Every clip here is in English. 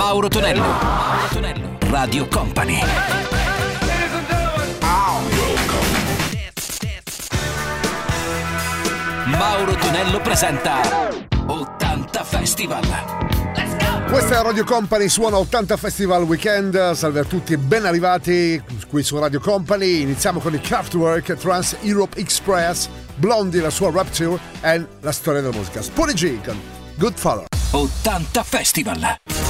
Mauro Tonello. Mauro Tonello. Radio Company. Mauro Tonello presenta 80 Festival. Questa è Radio Company, suona 80 Festival Weekend. Salve a tutti e ben arrivati qui su Radio Company. Iniziamo con il Kraftwerk Trans Europe Express, Blondie, la sua Rapture e la storia della musica. Spony G con Good Father. 80 Festival.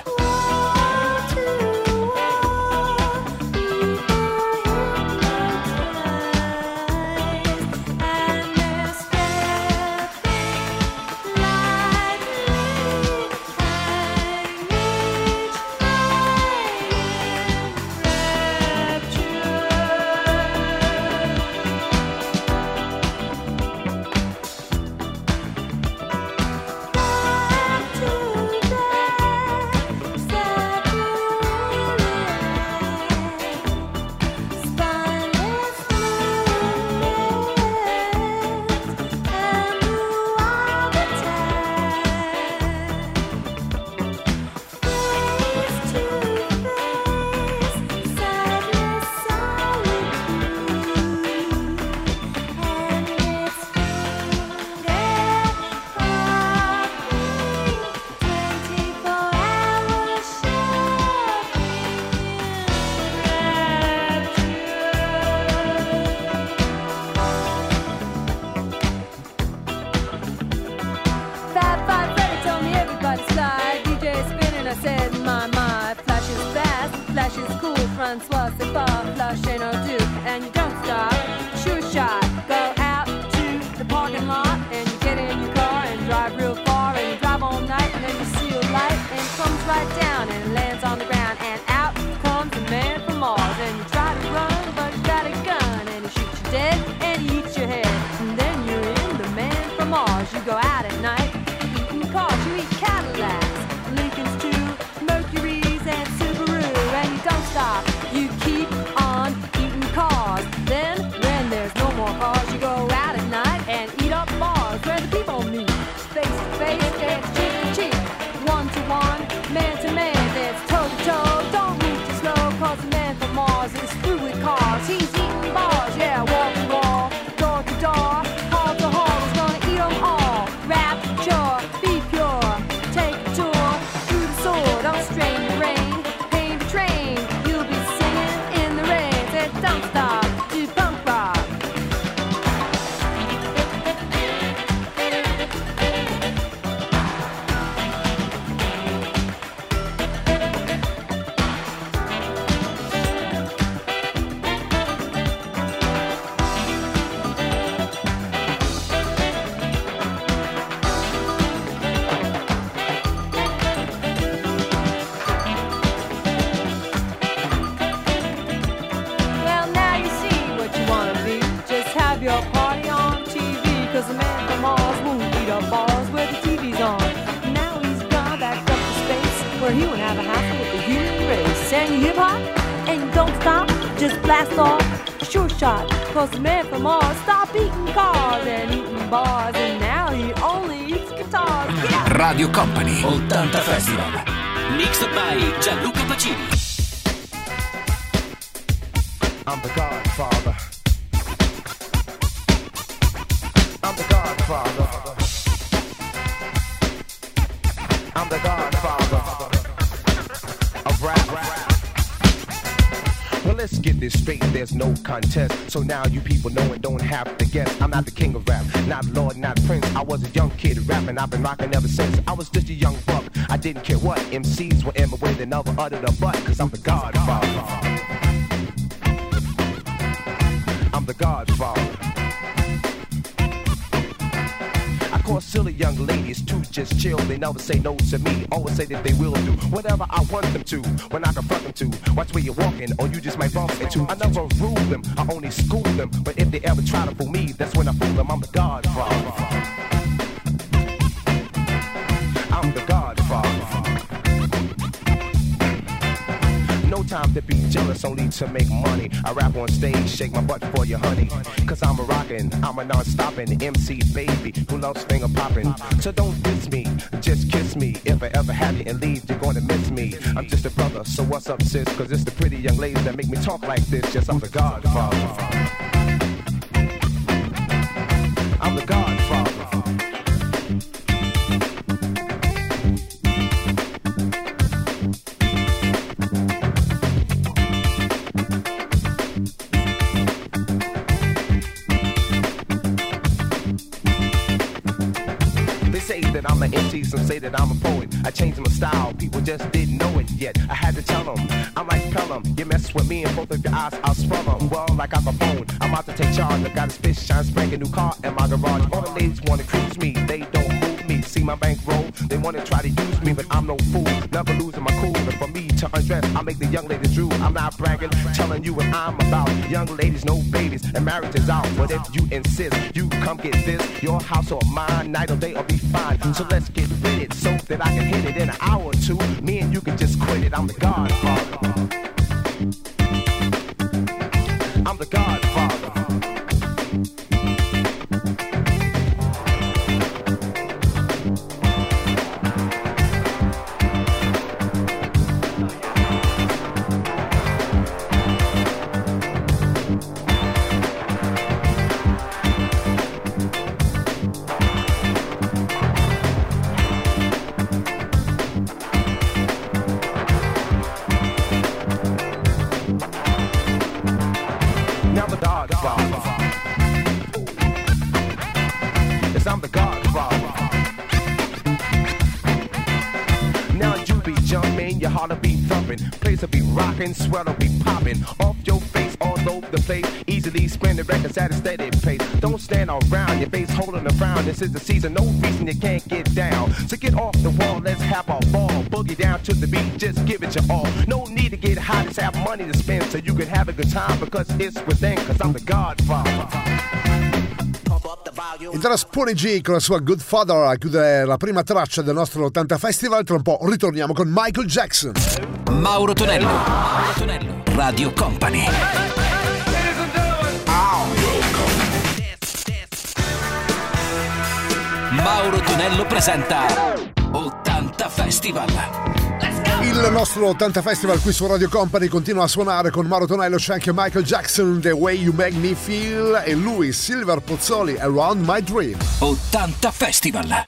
Just blast off. Sure shot, cause the man from Mars stopped eating cars and eating bars, and now he only eats guitars. Ah, yeah. Radio Company 80 Festival. Mixed by Gianluca Pacini. I'm the Godfather. No contest. So now you people know and don't have to guess. I'm not the king of rap, not Lord, not Prince. I was a young kid rapping. I've been rocking ever since. I was just a young buck. I didn't care what MCs were in my way. They never uttered a butt. Cause I'm the Godfather. I'm the Godfather. Silly young ladies too just chill. They never say no to me. Always say that they will do whatever I want them to. When I confront them to. Watch where you're walking, or you just might bump into. I never rule them. I only school them. But if they ever try to fool me, that's when I fool them. I'm the Godfather. Time to be jealous, only to make money. I rap on stage, shake my butt for you, honey. Cause I'm a rockin', I'm a non-stoppin' MC baby who loves finger poppin'. So don't diss me, just kiss me. If I ever have you and leave, you're gonna miss me. I'm just a brother, so what's up, sis? Cause it's the pretty young ladies that make me talk like this. Yes, I'm the godfather. You mess with me and both of your eyes, I'll spell them. Well, like I'm a phone, I'm out to take charge. I got a fish shine, spank a new car in my garage. All the ladies wanna cruise me, they don't move me. See my bankroll, they wanna try to use me, but I'm no fool. Never losing my cool, and for me to undress, I make the young ladies drool. I'm not bragging, telling you what I'm about. Young ladies, no babies, and marriage is out. But if you insist, you come get this. Your house or mine, night or day or be fine. So let's get with it, so that I can hit it in an hour or two. Me and you can just quit it. I'm the Godfather. Frown. This is the season, no reason you can't get down. So get off the wall, let's have a ball. Boogie down to the beat, just give it your all. No need to get high, just have money to spend so you can have a good time because it's within. Cause I'm the Godfather. Ed era Spony G con la sua Good Father a chiudere la prima traccia del nostro 80 Festival. Tra un po' ritorniamo con Michael Jackson. Mauro Tonello. Mauro Tonello. Radio Company. Mauro Tonello presenta 80 Festival. Il nostro 80 Festival qui su Radio Company continua a suonare con Mauro Tonello, c'è anche Michael Jackson, The Way You Make Me Feel e lui, Silver Pozzoli, Around My Dream. 80 Festival.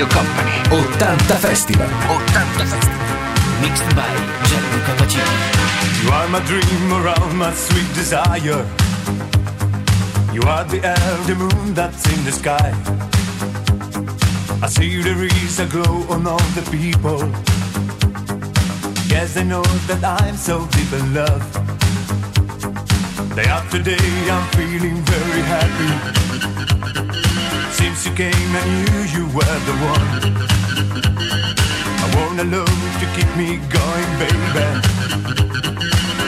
Radio Company. 80 Festival. 80 Festival. Mixed by Gianluca Pacini. You are my dream around my sweet desire. You are the air, the moon that's in the sky. I see there is a glow on all the people. Yes, I know that I'm so deep in love. Day after day, I'm feeling very happy. Since you came, I knew you were the one. I wanna love to keep me going, baby.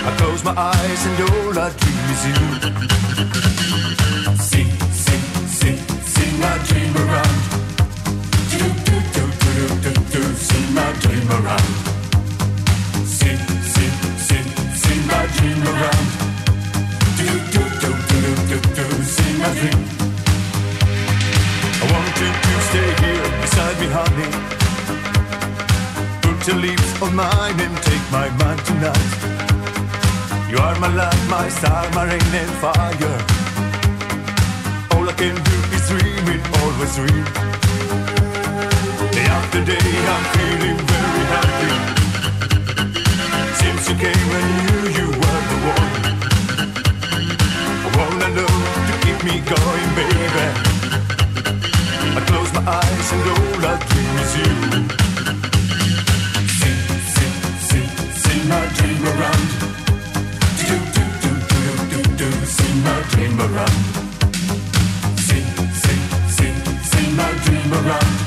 I close my eyes and all I dream is you. See, see, see, see my dream around. Do, do, do, do, do, do, do, see my dream around. See, see, see, see my dream around. Do, do, do, do, do, do, do, see my dream. I want you to stay here beside me, honey. Put your lips on mine and take my mind tonight. You are my light, my star, my rain and fire. All I can do is dream it, always dream. Day after day, I'm feeling very happy. Since you came, I knew you were the one. I wanna know to keep me going, baby. I close my eyes and all I dream is you. See, see, see, see my dream around. Do, do, do, do, do, do, do, see my dream around. See, see, see, see my dream around.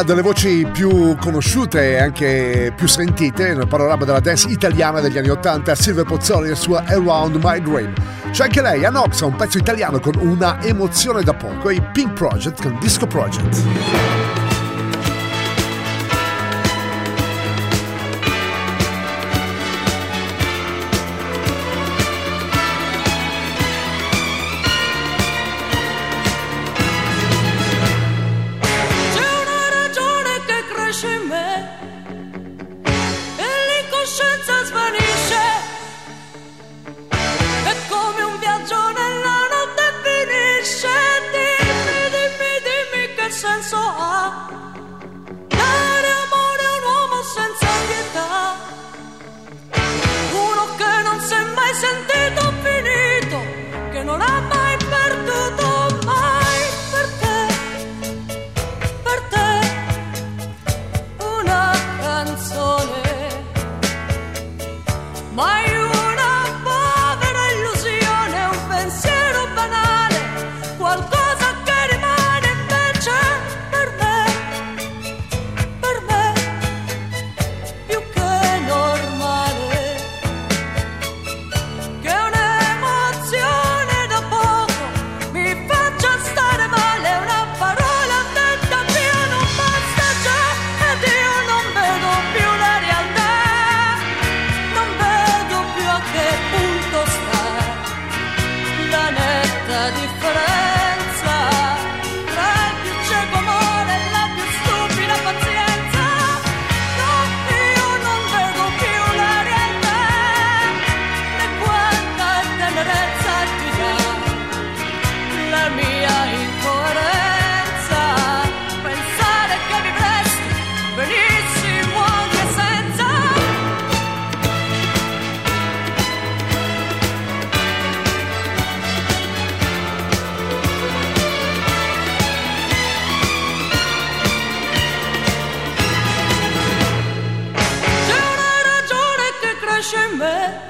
Una delle voci più conosciute e anche più sentite nel panorama della dance italiana degli anni 80, Silvia Pozzoli e la sua Around My Dream. C'è anche lei, Anoxa, un pezzo italiano con una emozione da poco, i Pink Project con Disco Project. Nella fisherman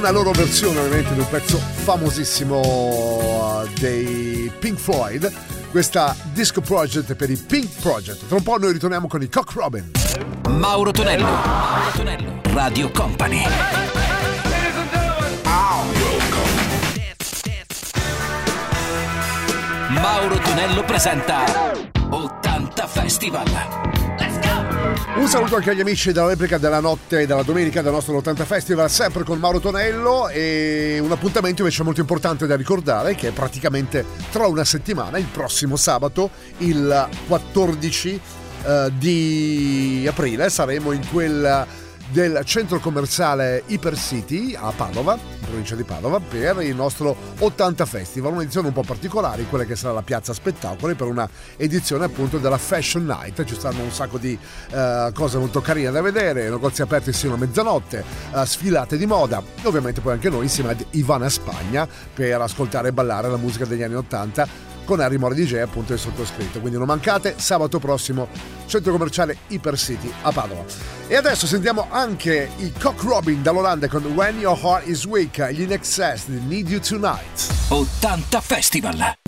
Una loro versione ovviamente di un pezzo famosissimo uh, dei Pink Floyd, questa disco project per i Pink Project. Tra un po' noi ritorniamo con i Cock Robin. Mauro Tonello, Mauro Tonello, Radio Company. Mauro Tonello presenta 80 Festival. Un saluto anche agli amici della replica della notte e della domenica del nostro 80 Festival, sempre con Mauro Tonello e un appuntamento invece molto importante da ricordare che è praticamente tra una settimana, il prossimo sabato, il 14 eh, di aprile, saremo in quel del centro commerciale Hyper City a Padova, in provincia di Padova, per il nostro 80 Festival, un'edizione un po' particolare, quella che sarà la piazza spettacoli, per una edizione appunto della Fashion Night. Ci stanno un sacco di uh, cose molto carine da vedere, negozi aperti sino a mezzanotte, uh, sfilate di moda, e ovviamente poi anche noi insieme ad Ivana Spagna per ascoltare e ballare la musica degli anni 80 con Harry Mori DJ appunto il sottoscritto. Quindi non mancate, sabato prossimo, centro commerciale Hyper City a Padova. E adesso sentiamo anche i Cock Robin dall'Olanda con When Your Heart Is Weak, gli In Excess di Need You Tonight. 80 Festival.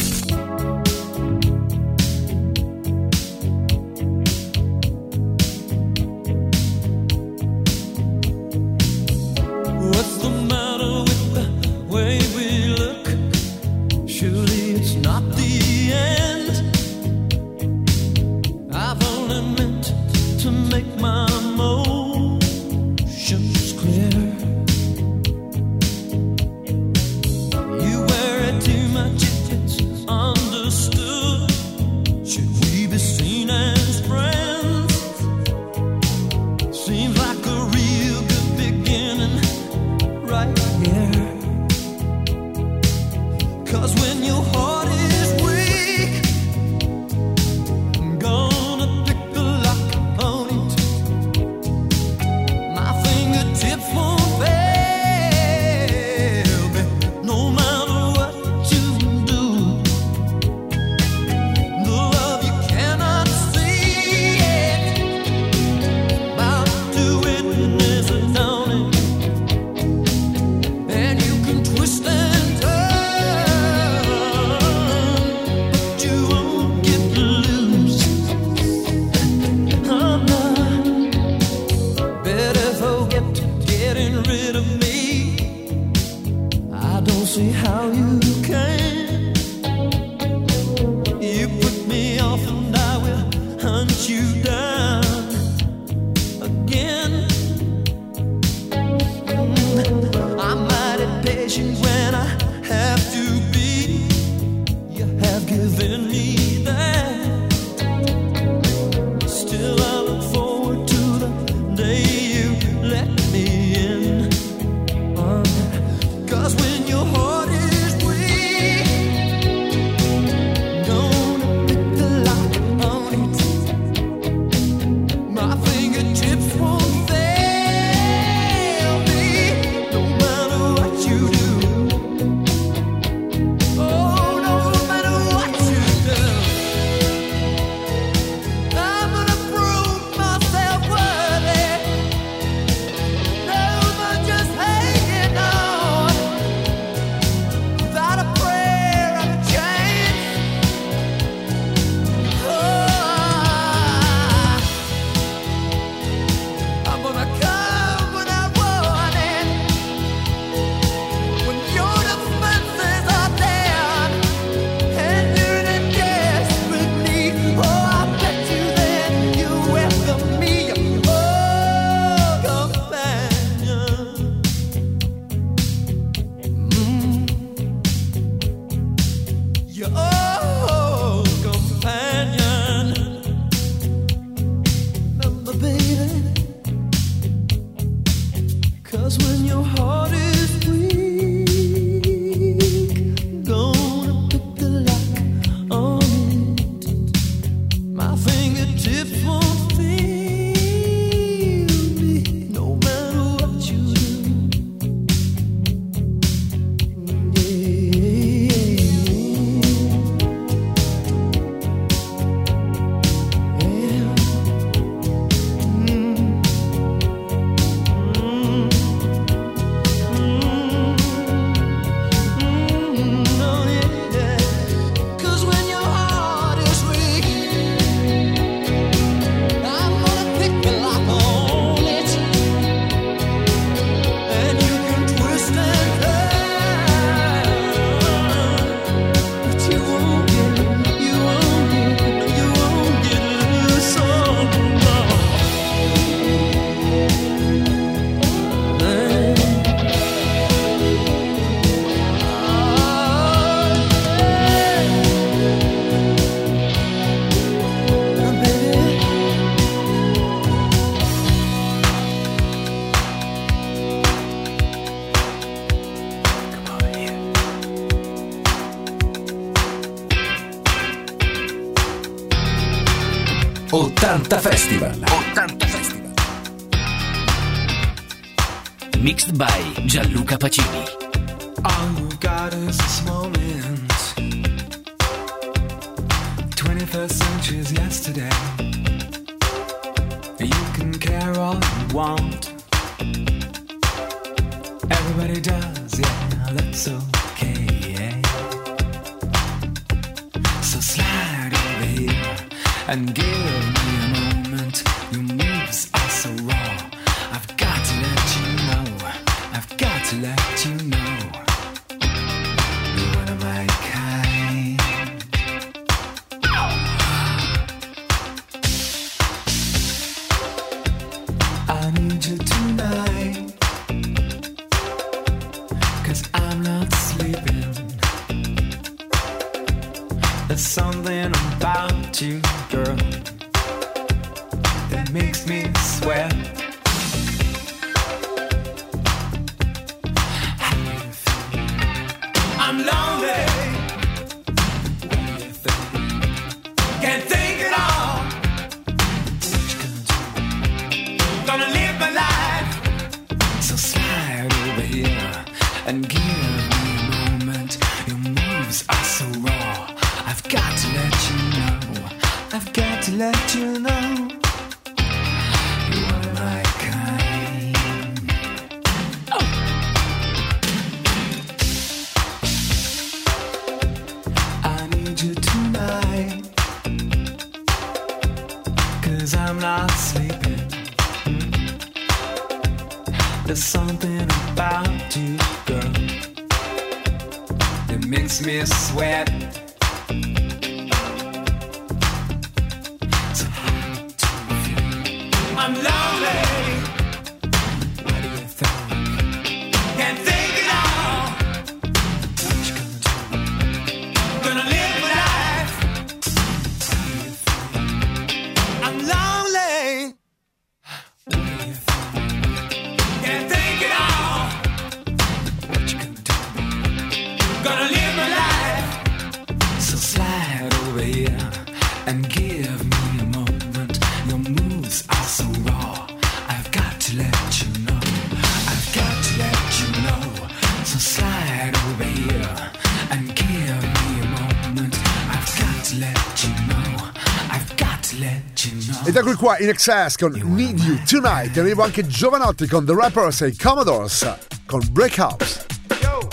Ed ecco qua INXS con Need You Tonight. E arrivo anche Jovanotti con The Rappers e Commodores con Brick House. Yo,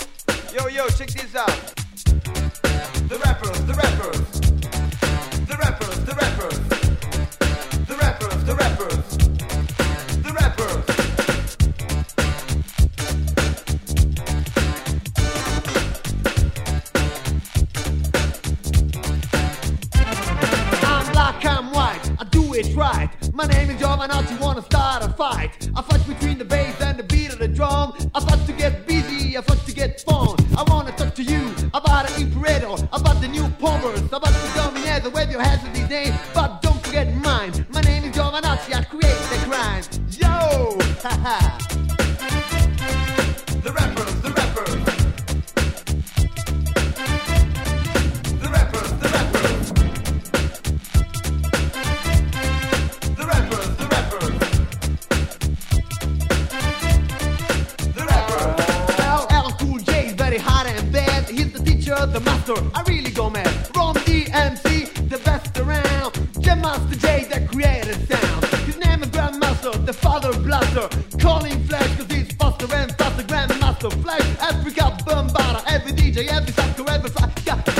yo, yo, check this out. The Rappers, The Rappers. every DJ, every factor, every fly. got the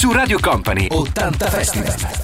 su Radio Company 80 Festival.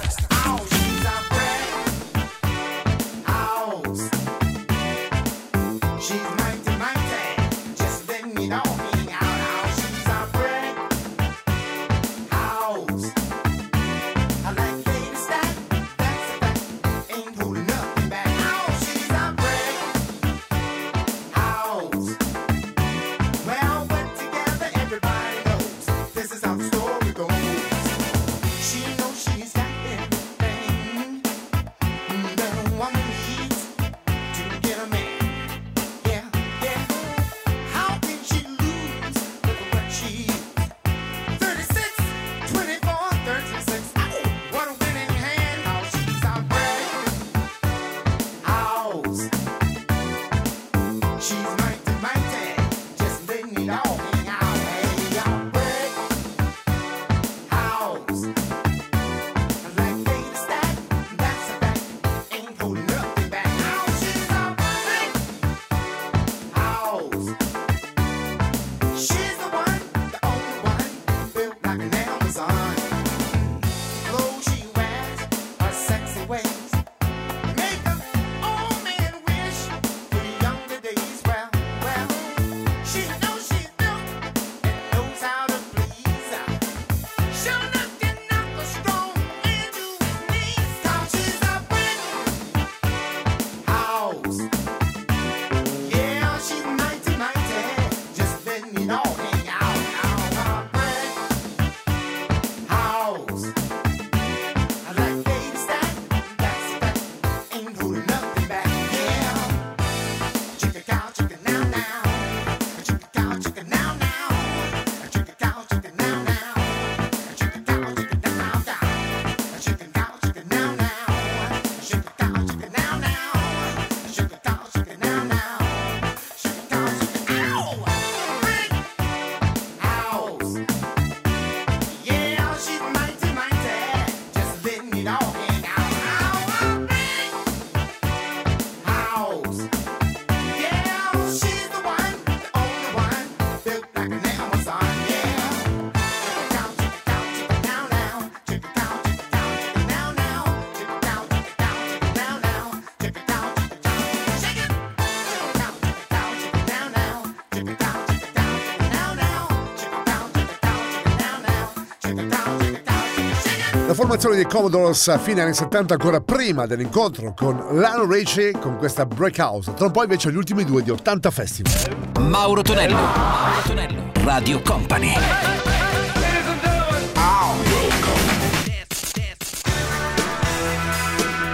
formazione di Commodores a fine anni 70 ancora prima dell'incontro con Lionel Ricci con questa Breakhouse, tra un po' invece gli ultimi due di 80 Festival. Mauro Tonello, Mauro Tonello, Radio Company.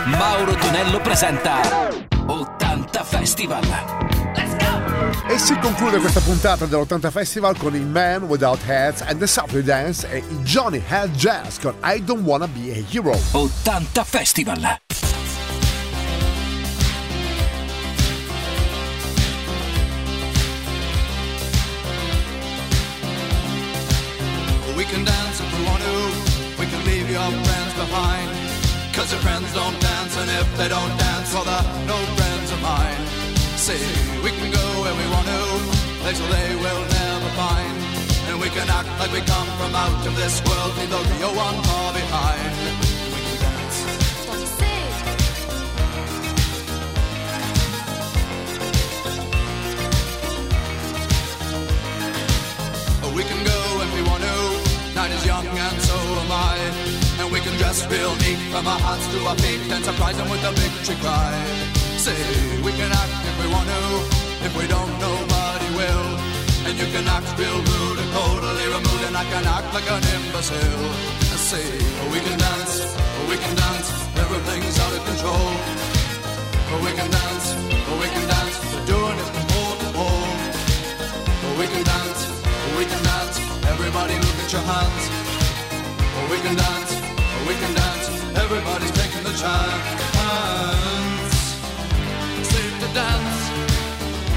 Mauro Tonello presenta 80 Festival. E si conclude questa puntata dell'80 Festival con il Man Without Heads and the Saturday Dance e i Johnny Head Jazz con I Don't Wanna Be a Hero. 80 Festival. We can dance if we want to. We can leave your friends behind. Cause your friends don't dance, and if they don't dance, well, they're no friends of mine. See, we can go where we want to, places they will never find. And we can act like we come from out of this world, leave the real one far behind. We can dance. We can go if we want to. Night is young and so am I. And we can dress real neat from our hearts to our feet and surprise them with a victory cry. Say, we can act if we want to. If we don't, nobody will. And you can act real rude and totally removed, and I can act like an imbecile. I say, we can dance, we can dance, everything's out of control. We can dance, we can dance, we're doing it from pole to pole. We can dance, we can dance, everybody look at your hands. We can dance, we can dance, everybody's taking the chance. Dance,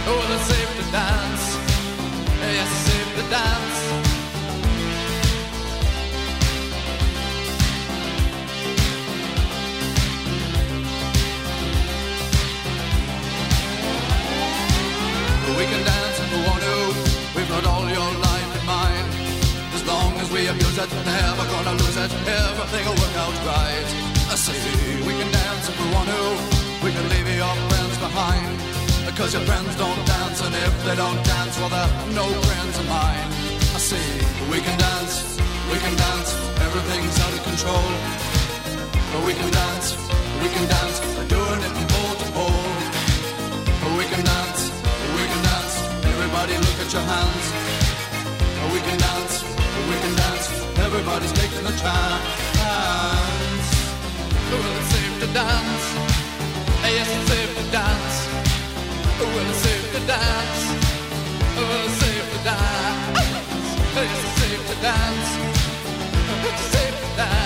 oh, it's safe to dance. Yes, it's safe to dance. We can dance if we want to. We've got all your life in mind. As long as we abuse it, never gonna lose it. Everything will work out right. I say we can dance if we want to. We can leave your friends Cause your friends don't dance, and if they don't dance, well, they're no friends of mine. I see, we can dance, we can dance, everything's out of control. But we can dance, we can dance, we're doing it from pole to pole. We can dance, we can dance, everybody look at your hands. We can dance, we can dance, everybody's taking the chance. Well, it's safe to dance, yes, it's safe well, oh, it's safe to dance. It's safe to dance, it's safe to dance.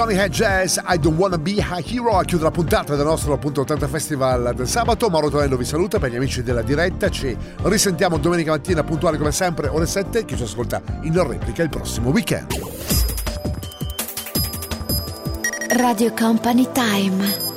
Johnny Head Jazz, I Don't Wanna Be a Hero a chiudere la puntata del nostro appunto 80 Festival del sabato. Mauro Tonello vi saluta per gli amici della diretta. Ci risentiamo domenica mattina puntuale come sempre ore 7. Chi ci ascolta in replica il prossimo weekend. Radio Company Time.